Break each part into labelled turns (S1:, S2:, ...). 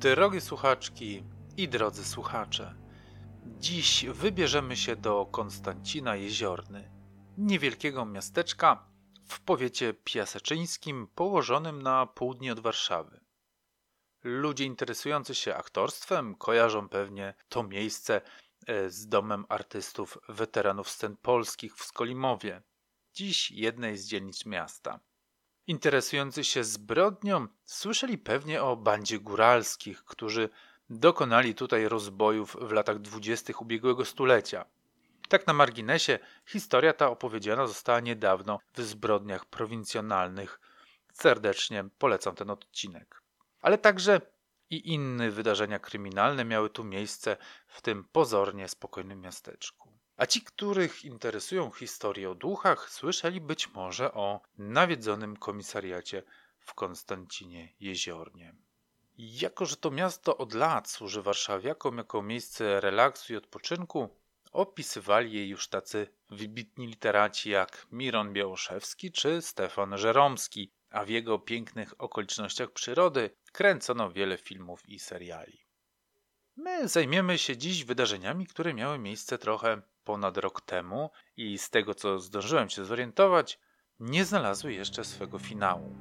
S1: Drogie słuchaczki i drodzy słuchacze, dziś wybierzemy się do Konstancina Jeziorny, niewielkiego miasteczka w powiecie piaseczyńskim położonym na południe od Warszawy. Ludzie interesujący się aktorstwem kojarzą pewnie to miejsce e, z domem artystów weteranów scen polskich w Skolimowie, dziś jednej z dzielnic miasta. Interesujący się zbrodnią słyszeli pewnie o bandzie góralskich, którzy dokonali tutaj rozbojów w latach dwudziestych ubiegłego stulecia. Tak na marginesie, historia ta opowiedziana została niedawno w zbrodniach prowincjonalnych. Serdecznie polecam ten odcinek. Ale także i inne wydarzenia kryminalne miały tu miejsce w tym pozornie spokojnym miasteczku. A ci, których interesują historie o duchach, słyszeli być może o nawiedzonym komisariacie w Konstancinie Jeziornie. Jako, że to miasto od lat służy warszawiakom jako miejsce relaksu i odpoczynku, opisywali je już tacy wybitni literaci jak Miron Białoszewski czy Stefan Żeromski, a w jego pięknych okolicznościach przyrody kręcono wiele filmów i seriali. My zajmiemy się dziś wydarzeniami, które miały miejsce trochę ponad rok temu i z tego co zdążyłem się zorientować, nie znalazły jeszcze swego finału.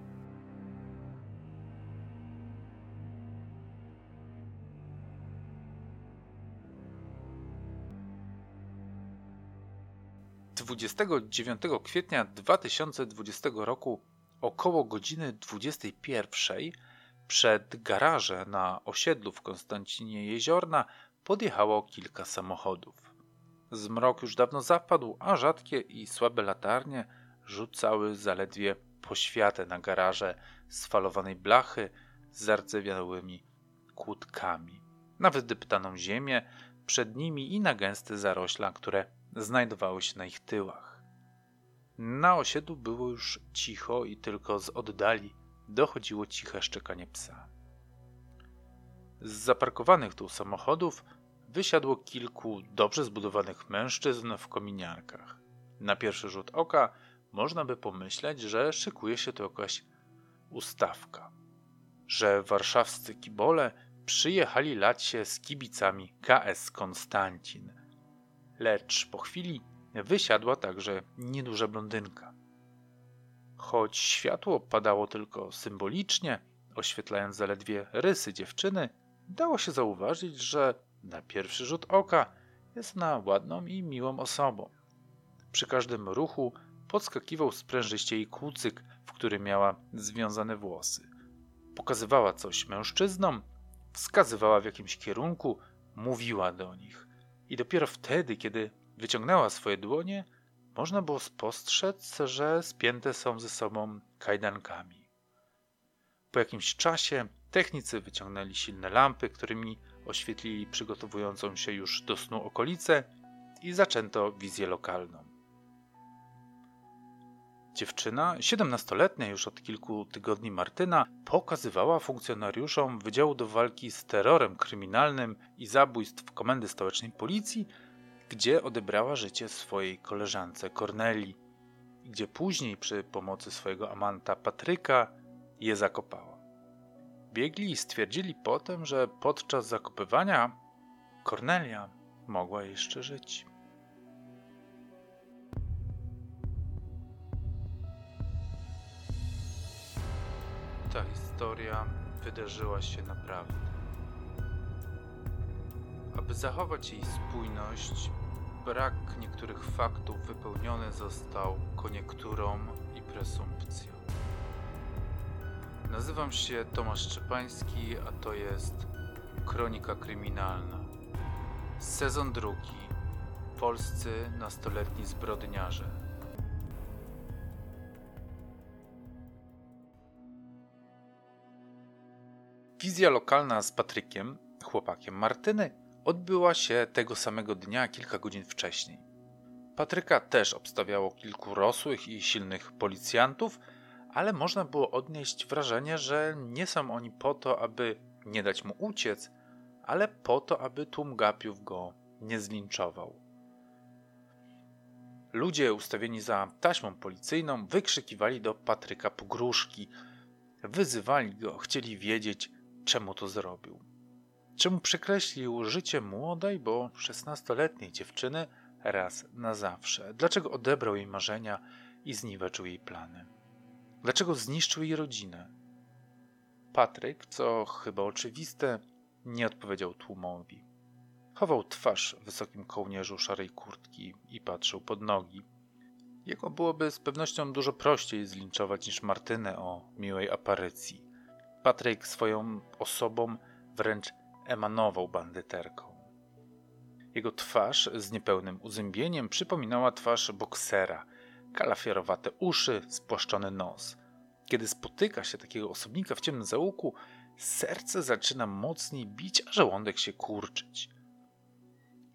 S1: Dwudziestego dziewiątego kwietnia 2020 roku około godziny 21 przed garaże na osiedlu w Konstancinie Jeziorna podjechało kilka samochodów. Zmrok już dawno zapadł, a rzadkie i słabe latarnie rzucały zaledwie poświatę na garaże z falowanej blachy z zardzewiałymi kłódkami, na wydeptaną ziemię przed nimi i na gęste zarośla, które znajdowały się na ich tyłach. Na osiedlu było już cicho i tylko z oddali dochodziło ciche szczekanie psa. Z zaparkowanych tu samochodów wysiadło kilku dobrze zbudowanych mężczyzn w kominiarkach. Na pierwszy rzut oka można by pomyśleć, że szykuje się tu jakaś ustawka. Że warszawscy kibole przyjechali lać się z kibicami KS Konstancin. Lecz po chwili wysiadła także nieduża blondynka. Choć światło padało tylko symbolicznie, oświetlając zaledwie rysy dziewczyny, dało się zauważyć, że na pierwszy rzut oka jest ona ładną i miłą osobą. Przy każdym ruchu podskakiwał sprężyście jej kłucyk, w którym miała związane włosy. Pokazywała coś mężczyznom, wskazywała w jakimś kierunku, mówiła do nich. I dopiero wtedy, kiedy wyciągnęła swoje dłonie, można było spostrzec, że spięte są ze sobą kajdankami. Po jakimś czasie technicy wyciągnęli silne lampy, którymi oświetlili przygotowującą się już do snu okolicę i zaczęto wizję lokalną. Dziewczyna, 17-letnia już od kilku tygodni Martyna, pokazywała funkcjonariuszom Wydziału do Walki z Terrorem Kryminalnym i Zabójstw Komendy Stołecznej Policji, gdzie odebrała życie swojej koleżance Corneli, gdzie później przy pomocy swojego amanta Patryka je zakopała. Biegli stwierdzili potem, że podczas zakopywania Kornelia mogła jeszcze żyć. Ta historia wydarzyła się naprawdę. Aby zachować jej spójność, brak niektórych faktów wypełniony został koniekturą i presumpcją. Nazywam się Tomasz Szczepański, a to jest Kronika Kryminalna. Sezon drugi. Polscy nastoletni zbrodniarze. Wizja lokalna z Patrykiem, chłopakiem Martyny, odbyła się tego samego dnia kilka godzin wcześniej. Patryka też obstawiało kilku rosłych i silnych policjantów – ale można było odnieść wrażenie, że nie są oni po to, aby nie dać mu uciec, ale po to, aby tłum gapiów go nie zlinczował. Ludzie ustawieni za taśmą policyjną wykrzykiwali do Patryka pogróżki, wyzywali go, chcieli wiedzieć, czemu to zrobił. czemu przekreślił życie młodej, bo 16-letniej dziewczyny raz na zawsze? Dlaczego odebrał jej marzenia i zniweczył jej plany? Dlaczego zniszczył jej rodzinę? Patryk, co chyba oczywiste, nie odpowiedział tłumowi. Chował twarz w wysokim kołnierzu szarej kurtki i patrzył pod nogi. Jego byłoby z pewnością dużo prościej zlinczować niż Martynę o miłej aparycji. Patryk swoją osobą wręcz emanował bandyterką. Jego twarz z niepełnym uzębieniem przypominała twarz boksera. Kalafiorowate uszy, spłaszczony nos. Kiedy spotyka się takiego osobnika w ciemnym załuku, serce zaczyna mocniej bić, a żołądek się kurczyć.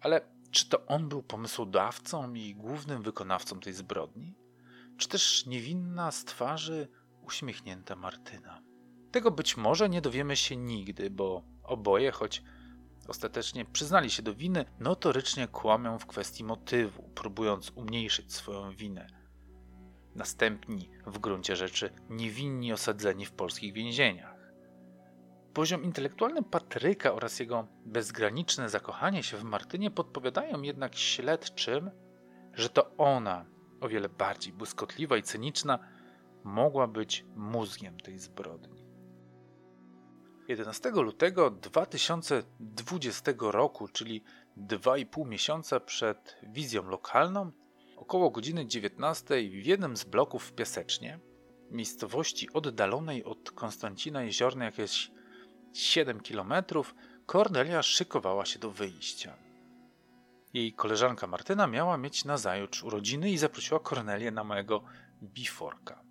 S1: Ale czy to on był pomysłodawcą i głównym wykonawcą tej zbrodni? Czy też niewinna z twarzy uśmiechnięta Martyna? Tego być może nie dowiemy się nigdy, bo oboje, choć ostatecznie przyznali się do winy, notorycznie kłamią w kwestii motywu, próbując umniejszyć swoją winę. Następni, w gruncie rzeczy, niewinni osadzeni w polskich więzieniach. Poziom intelektualny Patryka oraz jego bezgraniczne zakochanie się w Martynie podpowiadają jednak śledczym, że to ona, o wiele bardziej błyskotliwa i cyniczna, mogła być mózgiem tej zbrodni. 11 lutego 2020 roku, czyli 2,5 miesiąca przed wizją lokalną, około godziny 19 w jednym z bloków w Piasecznie, miejscowości oddalonej od Konstancina Jeziornej jakieś 7 kilometrów, Kornelia szykowała się do wyjścia. Jej koleżanka Martyna miała mieć nazajutrz urodziny i zaprosiła Kornelię na mojego biforka.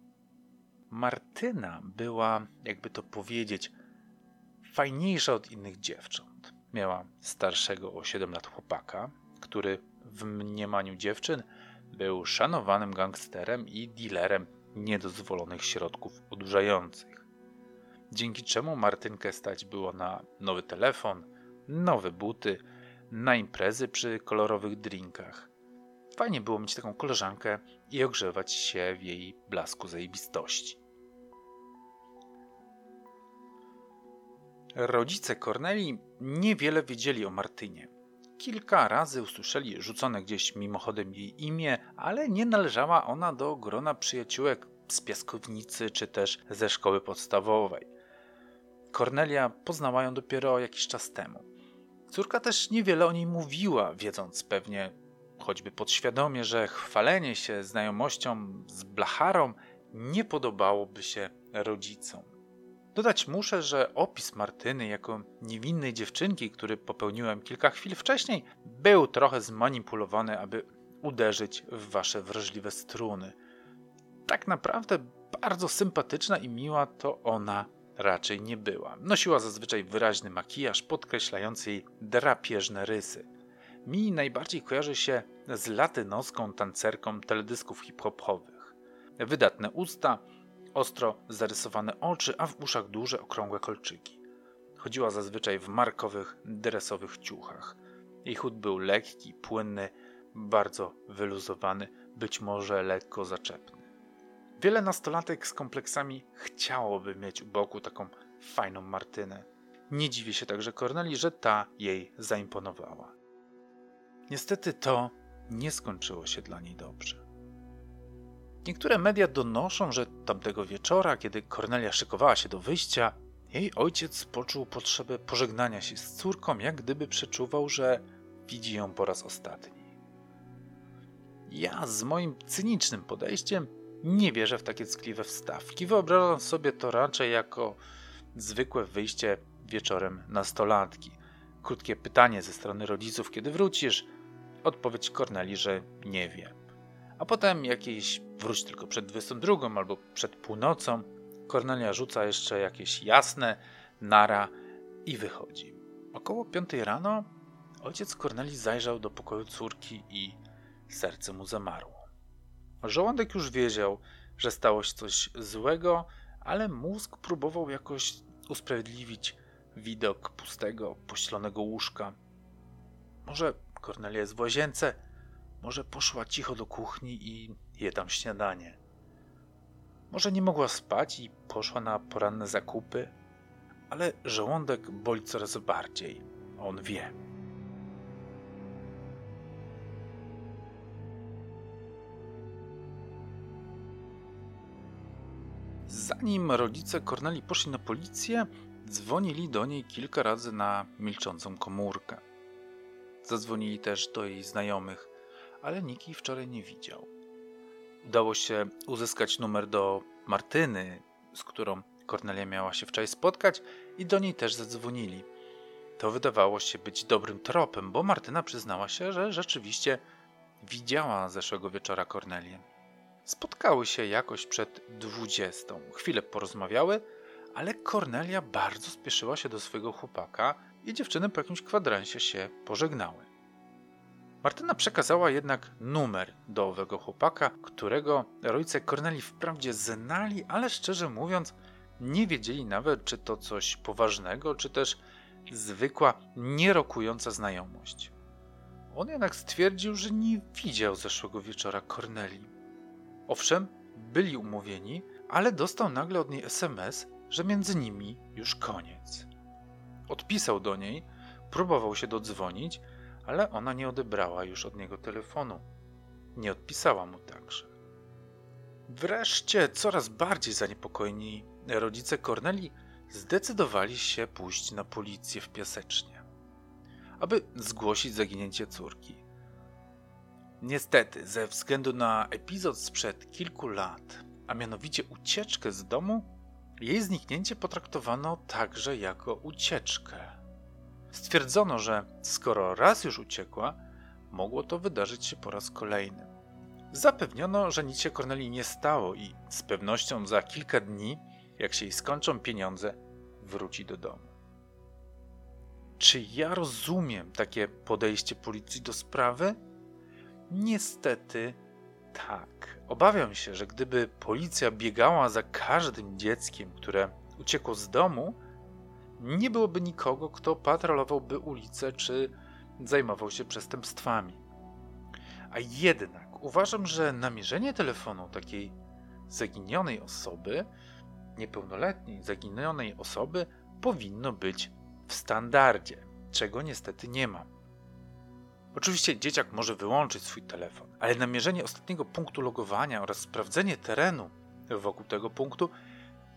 S1: Martyna była, jakby to powiedzieć, fajniejsza od innych dziewcząt. Miała starszego o 7 lat chłopaka, który w mniemaniu dziewczyn był szanowanym gangsterem i dealerem niedozwolonych środków odurzających. Dzięki czemu Martynkę stać było na nowy telefon, nowe buty, na imprezy przy kolorowych drinkach. Fajnie było mieć taką koleżankę i ogrzewać się w jej blasku zajebistości. Rodzice Korneli niewiele wiedzieli o Martynie. Kilka razy usłyszeli rzucone gdzieś mimochodem jej imię, ale nie należała ona do grona przyjaciółek z piaskownicy czy też ze szkoły podstawowej. Kornelia poznała ją dopiero jakiś czas temu. Córka też niewiele o niej mówiła, wiedząc pewnie, choćby podświadomie, że chwalenie się znajomością z blacharą nie podobałoby się rodzicom. Dodać muszę, że opis Martyny jako niewinnej dziewczynki, który popełniłem kilka chwil wcześniej, był trochę zmanipulowany, aby uderzyć w wasze wrażliwe struny. Tak naprawdę bardzo sympatyczna i miła to ona raczej nie była. Nosiła zazwyczaj wyraźny makijaż podkreślający jej drapieżne rysy. Mi najbardziej kojarzy się z latynoską tancerką teledysków hip-hopowych. Wydatne usta, ostro zarysowane oczy, a w uszach duże, okrągłe kolczyki. Chodziła zazwyczaj w markowych, dresowych ciuchach. Jej chód był lekki, płynny, bardzo wyluzowany, być może lekko zaczepny. Wiele nastolatek z kompleksami chciałoby mieć u boku taką fajną Martynę. Nie dziwię się także Corneli, że ta jej zaimponowała. Niestety to nie skończyło się dla niej dobrze. Niektóre media donoszą, że tamtego wieczora, kiedy Kornelia szykowała się do wyjścia, jej ojciec poczuł potrzebę pożegnania się z córką, jak gdyby przeczuwał, że widzi ją po raz ostatni. Ja z moim cynicznym podejściem nie wierzę w takie ckliwe wstawki. Wyobrażam sobie to raczej jako zwykłe wyjście wieczorem nastolatki. Krótkie pytanie ze strony rodziców, kiedy wrócisz. Odpowiedź Korneli, że nie wie a potem jakieś wróć tylko przed 22 albo przed północą. Kornelia rzuca jeszcze jakieś jasne, nara i wychodzi. Około 5 rano ojciec Korneli zajrzał do pokoju córki i serce mu zamarło. Żołądek już wiedział, że stało się coś złego, ale mózg próbował jakoś usprawiedliwić widok pustego, pościelonego łóżka. Może Kornelia jest w łazience? Może poszła cicho do kuchni i je tam śniadanie. Może nie mogła spać i poszła na poranne zakupy, ale żołądek boli coraz bardziej. On wie. Zanim rodzice Corneli poszli na policję, dzwonili do niej kilka razy na milczącą komórkę. Zadzwonili też do jej znajomych, ale jej wczoraj nie widział. Udało się uzyskać numer do Martyny, z którą Kornelia miała się wczoraj spotkać, i do niej też zadzwonili. To wydawało się być dobrym tropem, bo Martyna przyznała się, że rzeczywiście widziała zeszłego wieczora Kornelię. Spotkały się jakoś przed dwudziestą. Chwilę porozmawiały, ale Kornelia bardzo spieszyła się do swojego chłopaka i dziewczyny po jakimś kwadransie się pożegnały. Martyna przekazała jednak numer do owego chłopaka, którego rodzice Korneli wprawdzie znali, ale szczerze mówiąc nie wiedzieli nawet, czy to coś poważnego, czy też zwykła, nierokująca znajomość. On jednak stwierdził, że nie widział zeszłego wieczora Korneli. Owszem, byli umówieni, ale dostał nagle od niej SMS, że między nimi już koniec. Odpisał do niej, próbował się dodzwonić, ale ona nie odebrała już od niego telefonu. Nie odpisała mu także. Wreszcie, coraz bardziej zaniepokojeni rodzice Corneli zdecydowali się pójść na policję w Piasecznie, aby zgłosić zaginięcie córki. Niestety, ze względu na epizod sprzed kilku lat, a mianowicie ucieczkę z domu, jej zniknięcie potraktowano także jako ucieczkę. Stwierdzono, że skoro raz już uciekła, mogło to wydarzyć się po raz kolejny. Zapewniono, że nic się Corneli nie stało i z pewnością za kilka dni, jak się jej skończą pieniądze, wróci do domu. Czy ja rozumiem takie podejście policji do sprawy? Niestety tak. Obawiam się, że gdyby policja biegała za każdym dzieckiem, które uciekło z domu, nie byłoby nikogo, kto patrolowałby ulice czy zajmował się przestępstwami. A jednak uważam, że namierzenie telefonu takiej zaginionej osoby, niepełnoletniej zaginionej osoby, powinno być w standardzie, czego niestety nie ma. Oczywiście dzieciak może wyłączyć swój telefon, ale namierzenie ostatniego punktu logowania oraz sprawdzenie terenu wokół tego punktu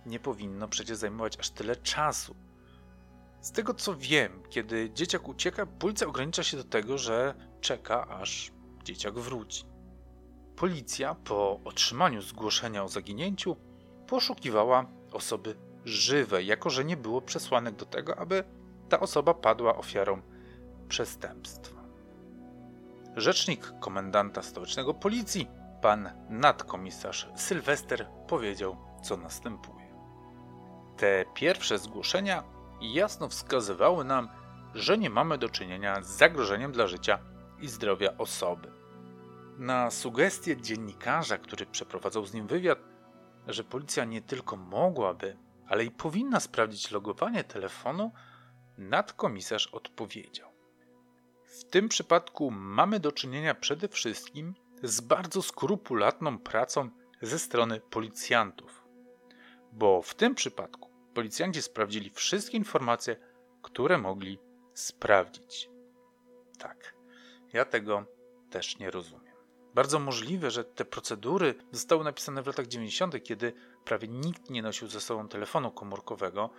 S1: nie powinno przecież zajmować aż tyle czasu. Z tego co wiem, kiedy dzieciak ucieka, policja ogranicza się do tego, że czeka aż dzieciak wróci. Policja po otrzymaniu zgłoszenia o zaginięciu poszukiwała osoby żywej, jako że nie było przesłanek do tego, aby ta osoba padła ofiarą przestępstwa. Rzecznik komendanta stołecznego policji, pan nadkomisarz Sylwester, powiedział, co następuje. Te pierwsze zgłoszenia jasno wskazywały nam, że nie mamy do czynienia z zagrożeniem dla życia i zdrowia osoby. Na sugestie dziennikarza, który przeprowadzał z nim wywiad, że policja nie tylko mogłaby, ale i powinna sprawdzić logowanie telefonu, nadkomisarz odpowiedział. W tym przypadku mamy do czynienia przede wszystkim z bardzo skrupulatną pracą ze strony policjantów, bo w tym przypadku policjanci sprawdzili wszystkie informacje, które mogli sprawdzić. Tak, ja tego też nie rozumiem. Bardzo możliwe, że te procedury zostały napisane w latach 90., kiedy prawie nikt nie nosił ze sobą telefonu komórkowego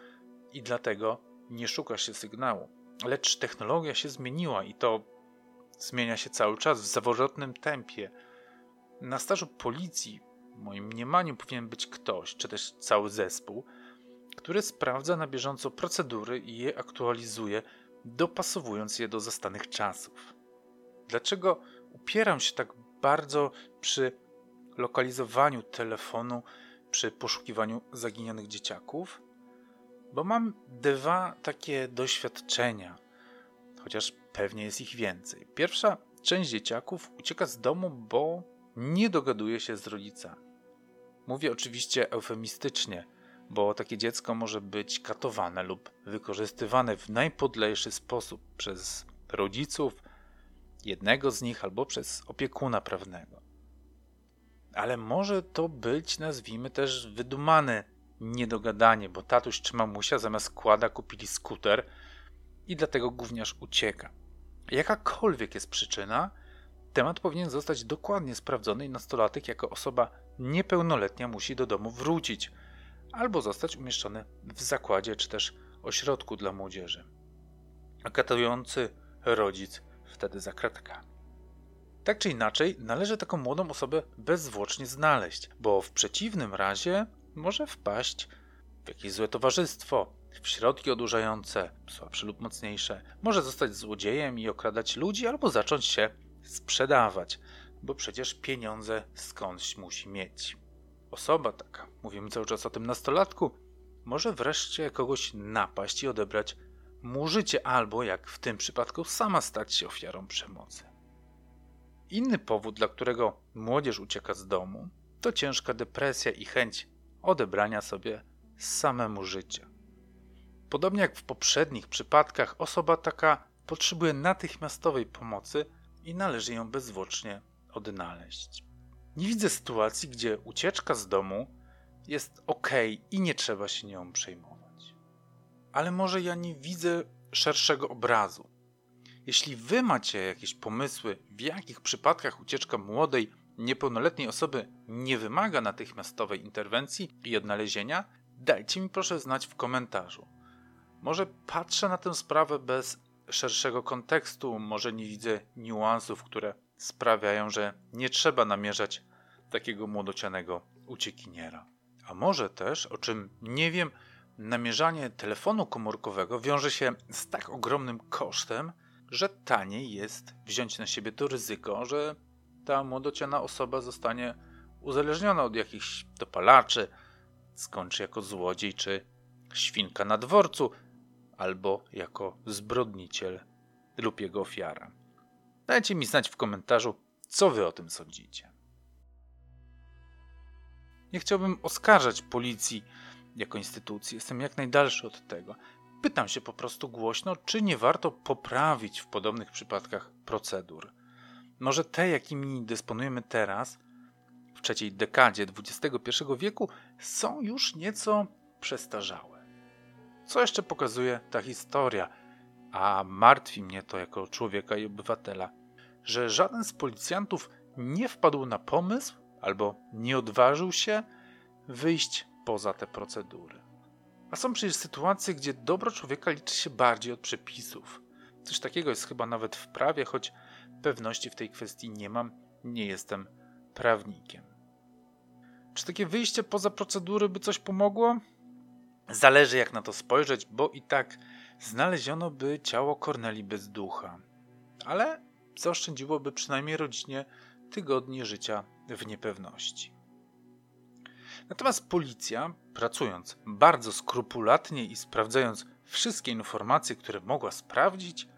S1: i dlatego nie szuka się sygnału. Lecz technologia się zmieniła i to zmienia się cały czas w zawrotnym tempie. Na stażu policji, w moim mniemaniu, powinien być ktoś, czy też cały zespół, który sprawdza na bieżąco procedury i je aktualizuje, dopasowując je do zastanych czasów. Dlaczego upieram się tak bardzo przy lokalizowaniu telefonu, przy poszukiwaniu zaginionych dzieciaków? Bo mam dwa takie doświadczenia, chociaż pewnie jest ich więcej. Pierwsza część dzieciaków ucieka z domu, bo nie dogaduje się z rodzicami. Mówię oczywiście eufemistycznie, bo takie dziecko może być katowane lub wykorzystywane w najpodlejszy sposób przez rodziców, jednego z nich albo przez opiekuna prawnego. Ale może to być, nazwijmy też, wydumany niedogadanie, bo tatuś czy mamusia zamiast kłada kupili skuter i dlatego gówniarz ucieka. Jakakolwiek jest przyczyna, temat powinien zostać dokładnie sprawdzony i nastolatek jako osoba niepełnoletnia musi do domu wrócić albo zostać umieszczony w zakładzie czy też ośrodku dla młodzieży. Katujący rodzic wtedy za. Tak czy inaczej, należy taką młodą osobę bezzwłocznie znaleźć, bo w przeciwnym razie może wpaść w jakieś złe towarzystwo, w środki odurzające, słabsze lub mocniejsze. Może zostać złodziejem i okradać ludzi, albo zacząć się sprzedawać, bo przecież pieniądze skądś musi mieć. Osoba taka, mówimy cały czas o tym nastolatku, może wreszcie kogoś napaść i odebrać mu życie, albo jak w tym przypadku, sama stać się ofiarą przemocy. Inny powód, dla którego młodzież ucieka z domu, to ciężka depresja i chęć odebrania sobie samemu życia. Podobnie jak w poprzednich przypadkach, osoba taka potrzebuje natychmiastowej pomocy i należy ją bezzwłocznie odnaleźć. Nie widzę sytuacji, gdzie ucieczka z domu jest ok i nie trzeba się nią przejmować. Ale może ja nie widzę szerszego obrazu. Jeśli wy macie jakieś pomysły, w jakich przypadkach ucieczka młodej, niepełnoletniej osoby nie wymaga natychmiastowej interwencji i odnalezienia, dajcie mi proszę znać w komentarzu. Może patrzę na tę sprawę bez szerszego kontekstu, może nie widzę niuansów, które sprawiają, że nie trzeba namierzać takiego młodocianego uciekiniera. A może też, o czym nie wiem, namierzanie telefonu komórkowego wiąże się z tak ogromnym kosztem, że taniej jest wziąć na siebie to ryzyko, że ta młodociana osoba zostanie uzależniona od jakichś dopalaczy, skończy jako złodziej czy świnka na dworcu, albo jako zbrodniciel lub jego ofiara. Dajcie mi znać w komentarzu, co wy o tym sądzicie. Nie chciałbym oskarżać policji jako instytucji, jestem jak najdalszy od tego. Pytam się po prostu głośno, czy nie warto poprawić w podobnych przypadkach procedur. Może te, jakimi dysponujemy teraz, w trzeciej dekadzie XXI wieku, są już nieco przestarzałe. Co jeszcze pokazuje ta historia, a martwi mnie to jako człowieka i obywatela, że żaden z policjantów nie wpadł na pomysł albo nie odważył się wyjść poza te procedury. A są przecież sytuacje, gdzie dobro człowieka liczy się bardziej od przepisów. Coś takiego jest chyba nawet w prawie, choć pewności w tej kwestii nie mam, nie jestem prawnikiem. Czy takie wyjście poza procedury by coś pomogło? Zależy jak na to spojrzeć, bo i tak znaleziono by ciało Korneli bez ducha. Ale zaoszczędziłoby przynajmniej rodzinie tygodnie życia w niepewności. Natomiast policja, pracując bardzo skrupulatnie i sprawdzając wszystkie informacje, które mogła sprawdzić,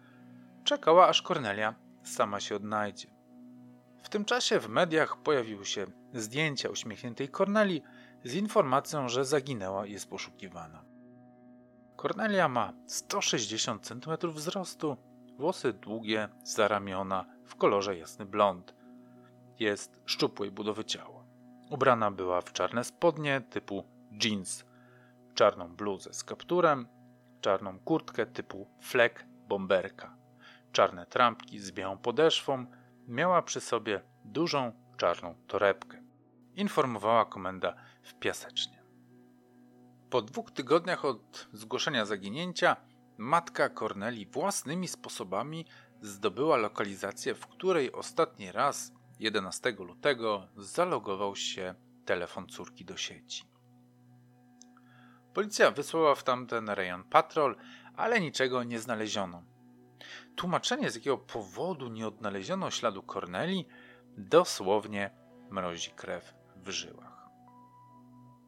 S1: czekała aż Kornelia sama się odnajdzie. W tym czasie w mediach pojawiły się zdjęcia uśmiechniętej Korneli z informacją, że zaginęła i jest poszukiwana. Kornelia ma 160 cm wzrostu, włosy długie, zaramiona, w kolorze jasny blond. Jest szczupłej budowy ciała. Ubrana była w czarne spodnie typu jeans, czarną bluzę z kapturem, czarną kurtkę typu flek bomberka, czarne trampki z białą podeszwą, miała przy sobie dużą czarną torebkę. Informowała komenda w piasecznie. Po dwóch tygodniach od zgłoszenia zaginięcia, matka Korneli własnymi sposobami zdobyła lokalizację, w której ostatni raz 11 lutego zalogował się telefon córki do sieci. Policja wysłała w tamten rejon patrol, ale niczego nie znaleziono. Tłumaczenie, z jakiego powodu nie odnaleziono śladu Korneli, dosłownie mrozi krew żyłach.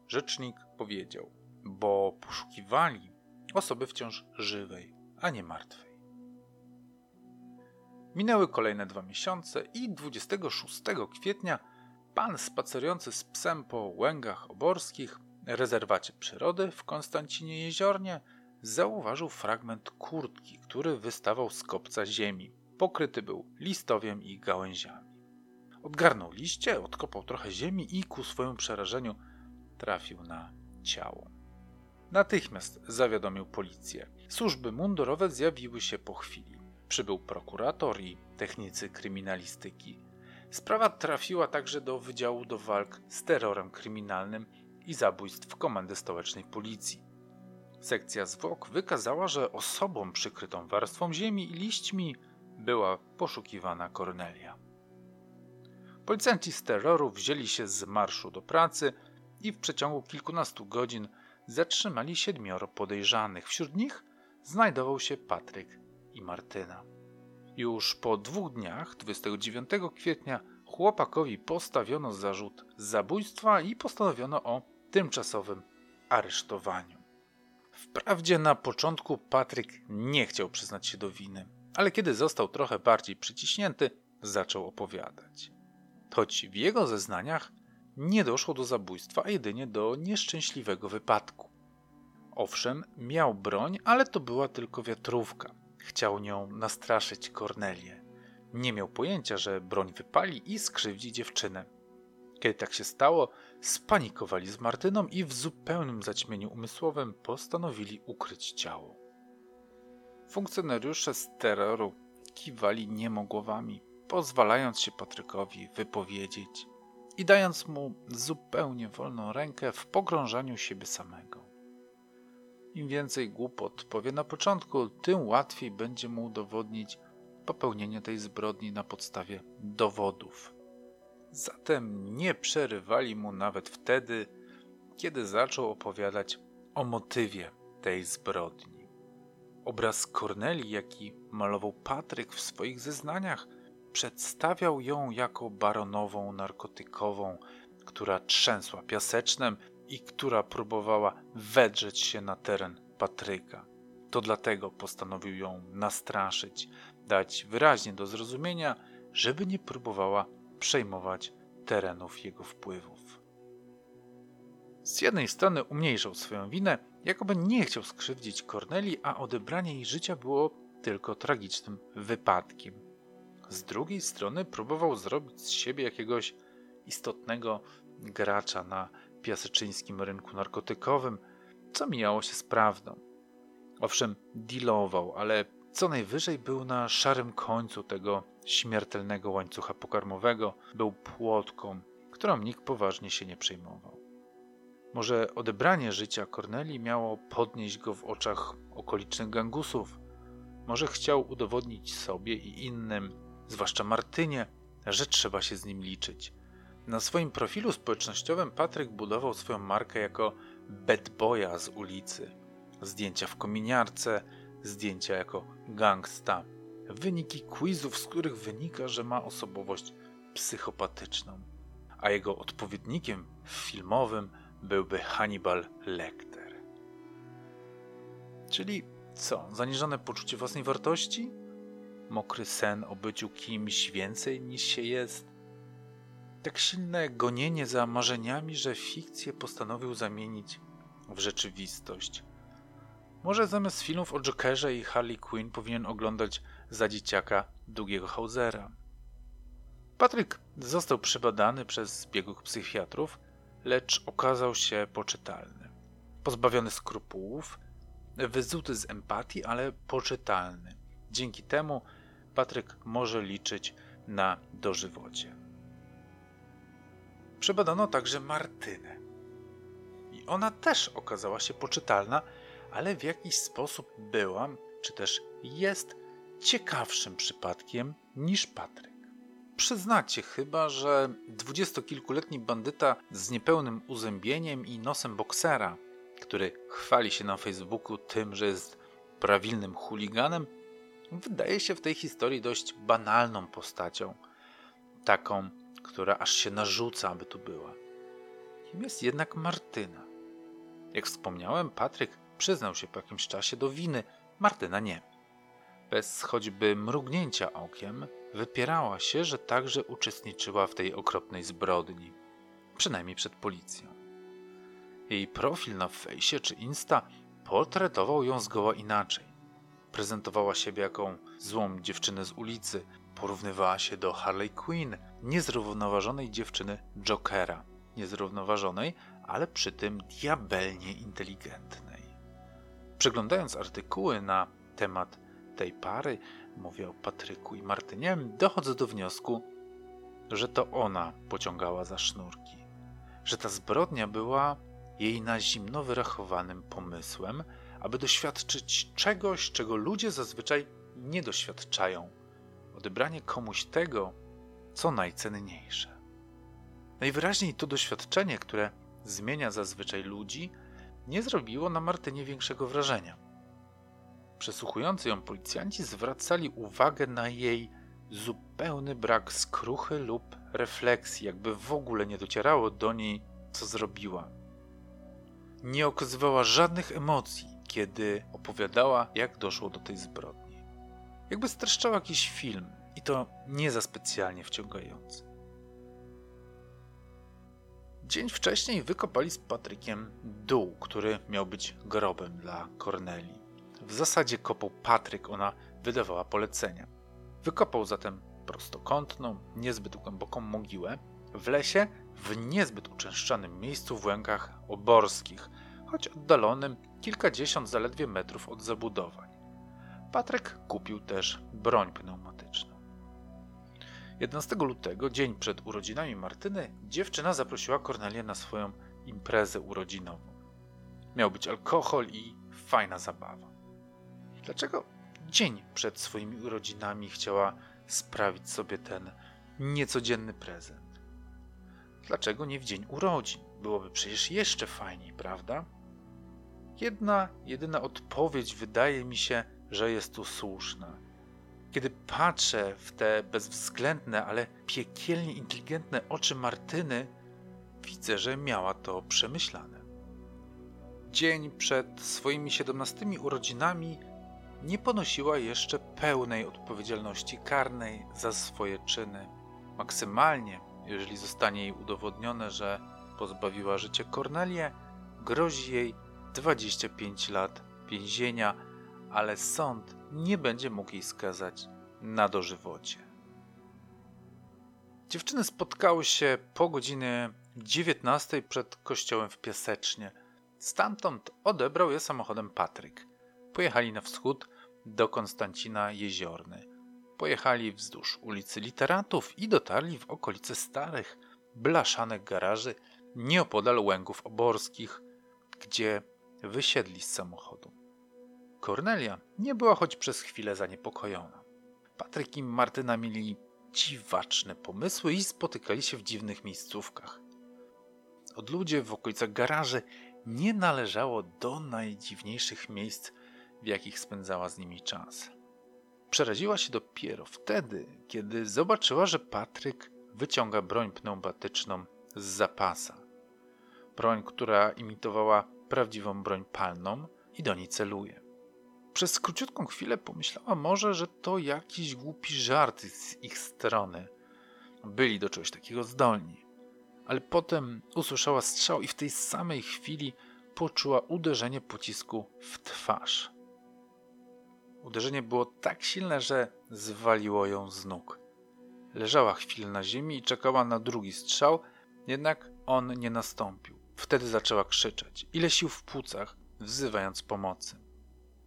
S1: Rzecznik powiedział, bo poszukiwali osoby wciąż żywej, a nie martwej. Minęły kolejne dwa miesiące i 26 kwietnia pan spacerujący z psem po łęgach oborskich, rezerwacie przyrody w Konstancinie Jeziornie, zauważył fragment kurtki, który wystawał z kopca ziemi. Pokryty był listowiem i gałęziami. Odgarnął liście, odkopał trochę ziemi i ku swojemu przerażeniu trafił na ciało. Natychmiast zawiadomił policję. Służby mundurowe zjawiły się po chwili. Przybył prokurator i technicy kryminalistyki. Sprawa trafiła także do Wydziału do Walk z Terrorem Kryminalnym i Zabójstw Komendy Stołecznej Policji. Sekcja zwłok wykazała, że osobą przykrytą warstwą ziemi i liśćmi była poszukiwana Kornelia. Policjanci z terroru wzięli się z marszu do pracy i w przeciągu kilkunastu godzin zatrzymali siedmioro podejrzanych. Wśród nich znajdował się Patryk i Martyna. Już po dwóch dniach, 29 kwietnia, chłopakowi postawiono zarzut zabójstwa i postanowiono o tymczasowym aresztowaniu. Wprawdzie na początku Patryk nie chciał przyznać się do winy, ale kiedy został trochę bardziej przyciśnięty, zaczął opowiadać. Choć w jego zeznaniach nie doszło do zabójstwa, a jedynie do nieszczęśliwego wypadku. Owszem, miał broń, ale to była tylko wiatrówka. Chciał nią nastraszyć Kornelię. Nie miał pojęcia, że broń wypali i skrzywdzi dziewczynę. Kiedy tak się stało, spanikowali z Martyną i w zupełnym zaćmieniu umysłowym postanowili ukryć ciało. Funkcjonariusze z terroru kiwali niemo głowami, pozwalając się Patrykowi wypowiedzieć i dając mu zupełnie wolną rękę w pogrążaniu siebie samego. Im więcej głupot powie na początku, tym łatwiej będzie mu udowodnić popełnienie tej zbrodni na podstawie dowodów. Zatem nie przerywali mu nawet wtedy, kiedy zaczął opowiadać o motywie tej zbrodni. Obraz Korneli, jaki malował Patryk w swoich zeznaniach, przedstawiał ją jako baronową narkotykową, która trzęsła piasecznem i która próbowała wedrzeć się na teren Patryka. To dlatego postanowił ją nastraszyć, dać wyraźnie do zrozumienia, żeby nie próbowała przejmować terenów jego wpływów. Z jednej strony umniejszał swoją winę, jakoby nie chciał skrzywdzić Korneli, a odebranie jej życia było tylko tragicznym wypadkiem. Z drugiej strony próbował zrobić z siebie jakiegoś istotnego gracza na piaseczyńskim rynku narkotykowym, co mijało się z prawdą. Owszem, dealował, ale co najwyżej był na szarym końcu tego śmiertelnego łańcucha pokarmowego, był płotką, którą nikt poważnie się nie przejmował. Może odebranie życia Corneli miało podnieść go w oczach okolicznych gangusów. Może chciał udowodnić sobie i innym, zwłaszcza Martynie, że trzeba się z nim liczyć. Na swoim profilu społecznościowym Patryk budował swoją markę jako bad boya z ulicy. Zdjęcia w kominiarce, zdjęcia jako gangsta. Wyniki quizów, z których wynika, że ma osobowość psychopatyczną. A jego odpowiednikiem filmowym byłby Hannibal Lecter. Czyli co? Zaniżone poczucie własnej wartości? Mokry sen o byciu kimś więcej niż się jest? Tak silne gonienie za marzeniami, że fikcję postanowił zamienić w rzeczywistość. Może zamiast filmów o Jokerze i Harley Quinn powinien oglądać za dzieciaka Długiego Hausera. Patryk został przebadany przez biegłych psychiatrów, lecz okazał się poczytalny. Pozbawiony skrupułów, wyzuty z empatii, ale poczytalny. Dzięki temu Patryk może liczyć na dożywocie. Przebadano także Martynę. I ona też okazała się poczytalna, ale w jakiś sposób była, czy też jest ciekawszym przypadkiem niż Patryk. Przyznacie chyba, że dwudziestokilkuletni bandyta z niepełnym uzębieniem i nosem boksera, który chwali się na Facebooku tym, że jest prawilnym chuliganem, wydaje się w tej historii dość banalną postacią. Taką, która aż się narzuca, aby tu była. Kim jest jednak Martyna? Jak wspomniałem, Patryk przyznał się po jakimś czasie do winy, Martyna nie. Bez choćby mrugnięcia okiem wypierała się, że także uczestniczyła w tej okropnej zbrodni, przynajmniej przed policją. Jej profil na fejsie czy Insta portretował ją zgoła inaczej. Prezentowała siebie jako złą dziewczynę z ulicy, porównywała się do Harley Quinn, niezrównoważonej dziewczyny Jokera. Niezrównoważonej, ale przy tym diabelnie inteligentnej. Przeglądając artykuły na temat tej pary, mówię o Patryku i Martynie, dochodzę do wniosku, że to ona pociągała za sznurki, że ta zbrodnia była jej na zimno wyrachowanym pomysłem, aby doświadczyć czegoś, czego ludzie zazwyczaj nie doświadczają odebranie komuś tego, co najcenniejsze. Najwyraźniej to doświadczenie, które zmienia zazwyczaj ludzi, nie zrobiło na Martynie większego wrażenia. Przesłuchujący ją policjanci zwracali uwagę na jej zupełny brak skruchy lub refleksji, jakby w ogóle nie docierało do niej, co zrobiła. Nie okazywała żadnych emocji, kiedy opowiadała, jak doszło do tej zbrodni. Jakby streszczał jakiś film i to nie za specjalnie wciągający. Dzień wcześniej wykopali z Patrykiem dół, który miał być grobem dla Korneli. W zasadzie kopał Patryk, ona wydawała polecenia. Wykopał zatem prostokątną, niezbyt głęboką mogiłę w lesie w niezbyt uczęszczanym miejscu w łękach oborskich, choć oddalonym kilkadziesiąt zaledwie metrów od zabudowań. Patryk kupił też broń pneumatyczną. 11 lutego, dzień przed urodzinami Martyny, dziewczyna zaprosiła Kornelię na swoją imprezę urodzinową. Miał być alkohol i fajna zabawa. Dlaczego dzień przed swoimi urodzinami chciała sprawić sobie ten niecodzienny prezent? Dlaczego nie w dzień urodzin? Byłoby przecież jeszcze fajniej, prawda? Jedna, jedyna odpowiedź wydaje mi się że jest tu słuszna. Kiedy patrzę w te bezwzględne, ale piekielnie inteligentne oczy Martyny, widzę, że miała to przemyślane. Dzień przed swoimi 17 urodzinami nie ponosiła jeszcze pełnej odpowiedzialności karnej za swoje czyny. Maksymalnie, jeżeli zostanie jej udowodnione, że pozbawiła życia Kornelię, grozi jej 25 lat więzienia ale sąd nie będzie mógł jej skazać na dożywocie. Dziewczyny spotkały się po godzinie 19 przed kościołem w Piasecznie. Stamtąd odebrał je samochodem Patryk. Pojechali na wschód do Konstancina Jeziorny. Pojechali wzdłuż ulicy Literatów i dotarli w okolice starych, blaszanych garaży nieopodal Łęgów Oborskich, gdzie wysiedli z samochodu. Kornelia nie była choć przez chwilę zaniepokojona. Patryk i Martyna mieli dziwaczne pomysły i spotykali się w dziwnych miejscówkach. Od ludzi w okolicach garaży nie należało do najdziwniejszych miejsc, w jakich spędzała z nimi czas. Przeraziła się dopiero wtedy, kiedy zobaczyła, że Patryk wyciąga broń pneumatyczną z zapasa. Broń, która imitowała prawdziwą broń palną i do niej celuje. Przez króciutką chwilę pomyślała może, że to jakiś głupi żart z ich strony. Byli do czegoś takiego zdolni. Ale potem usłyszała strzał i w tej samej chwili poczuła uderzenie pocisku w twarz. Uderzenie było tak silne, że zwaliło ją z nóg. Leżała chwilę na ziemi i czekała na drugi strzał, jednak on nie nastąpił. Wtedy zaczęła krzyczeć, ile sił w płucach, wzywając pomocy.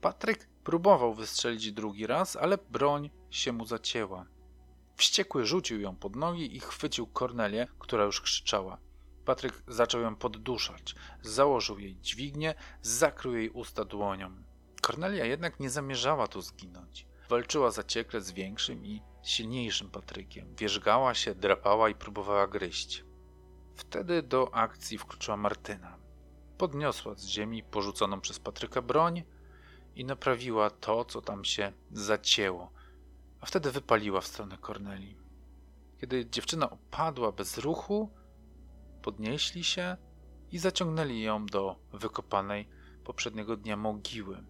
S1: Patryk próbował wystrzelić drugi raz, ale broń się mu zacięła. Wściekły rzucił ją pod nogi i chwycił Kornelię, która już krzyczała. Patryk zaczął ją podduszać. Założył jej dźwignię, zakrył jej usta dłonią. Kornelia jednak nie zamierzała tu zginąć. Walczyła zaciekle z większym i silniejszym Patrykiem. Wierzgała się, drapała i próbowała gryźć. Wtedy do akcji wkroczyła Martyna. Podniosła z ziemi porzuconą przez Patryka broń, i naprawiła to, co tam się zacięło, a wtedy wypaliła w stronę Korneli. Kiedy dziewczyna opadła bez ruchu, podnieśli się i zaciągnęli ją do wykopanej poprzedniego dnia mogiły.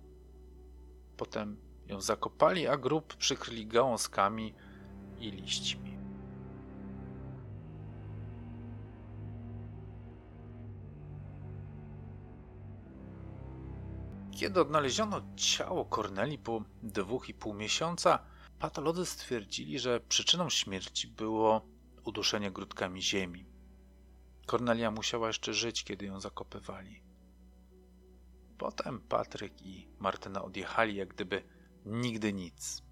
S1: Potem ją zakopali, a grób przykryli gałązkami i liśćmi. Kiedy odnaleziono ciało Korneli po dwóch i pół miesiąca, patolodzy stwierdzili, że przyczyną śmierci było uduszenie grudkami ziemi. Kornelia musiała jeszcze żyć, kiedy ją zakopywali. Potem Patryk i Martyna odjechali, jak gdyby nigdy nic.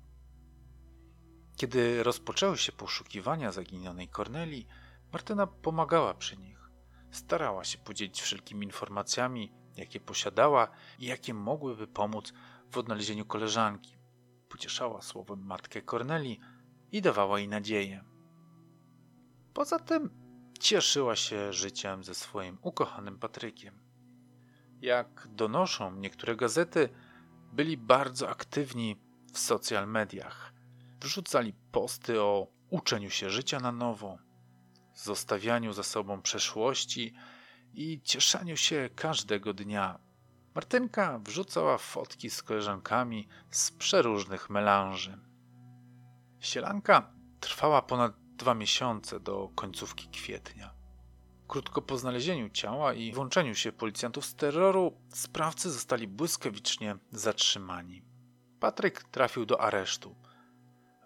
S1: Kiedy rozpoczęły się poszukiwania zaginionej Kornelii, Martyna pomagała przy nich. Starała się podzielić wszelkimi informacjami, jakie posiadała i jakie mogłyby pomóc w odnalezieniu koleżanki. Pocieszała słowem matkę Kornelii i dawała jej nadzieję. Poza tym cieszyła się życiem ze swoim ukochanym Patrykiem. Jak donoszą niektóre gazety, byli bardzo aktywni w social mediach. Wrzucali posty o uczeniu się życia na nowo, zostawianiu za sobą przeszłości i cieszeniu się każdego dnia. Martynka wrzucała fotki z koleżankami z przeróżnych melanży. Sielanka trwała ponad dwa miesiące do końcówki kwietnia. Krótko po znalezieniu ciała i włączeniu się policjantów z terroru, sprawcy zostali błyskawicznie zatrzymani. Patryk trafił do aresztu.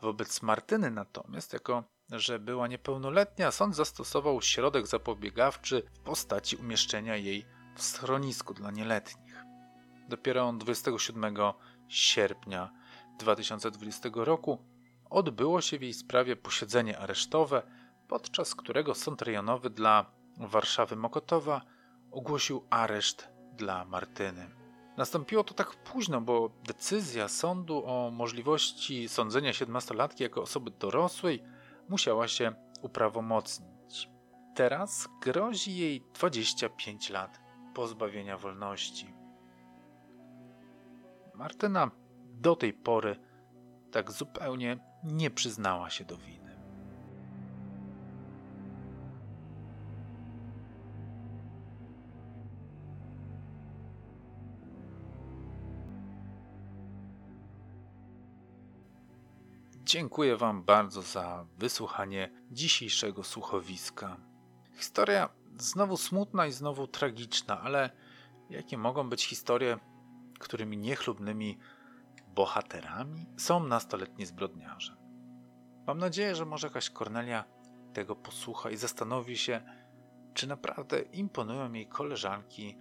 S1: Wobec Martyny natomiast, jako że była niepełnoletnia, sąd zastosował środek zapobiegawczy w postaci umieszczenia jej w schronisku dla nieletnich. Dopiero 27 sierpnia 2020 roku odbyło się w jej sprawie posiedzenie aresztowe, podczas którego sąd rejonowy dla Warszawy Mokotowa ogłosił areszt dla Martyny. Nastąpiło to tak późno, bo decyzja sądu o możliwości sądzenia 17-latki jako osoby dorosłej musiała się uprawomocnić. Teraz grozi jej 25 lat pozbawienia wolności. Martyna do tej pory tak zupełnie nie przyznała się do winy. Dziękuję Wam bardzo za wysłuchanie dzisiejszego słuchowiska. Historia znowu smutna i znowu tragiczna, ale jakie mogą być historie, którymi niechlubnymi bohaterami są nastoletni zbrodniarze. Mam nadzieję, że może jakaś Kornelia tego posłucha i zastanowi się, czy naprawdę imponują jej koleżanki,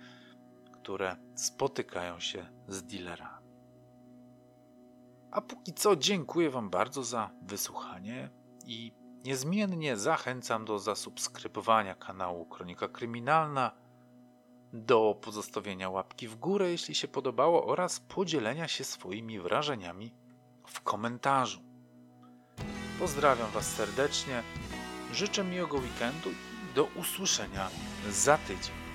S1: które spotykają się z dealerami. A póki co dziękuję Wam bardzo za wysłuchanie i niezmiennie zachęcam do zasubskrybowania kanału Kronika Kryminalna, do pozostawienia łapki w górę, jeśli się podobało, oraz podzielenia się swoimi wrażeniami w komentarzu. Pozdrawiam Was serdecznie, życzę miłego weekendu i do usłyszenia za tydzień.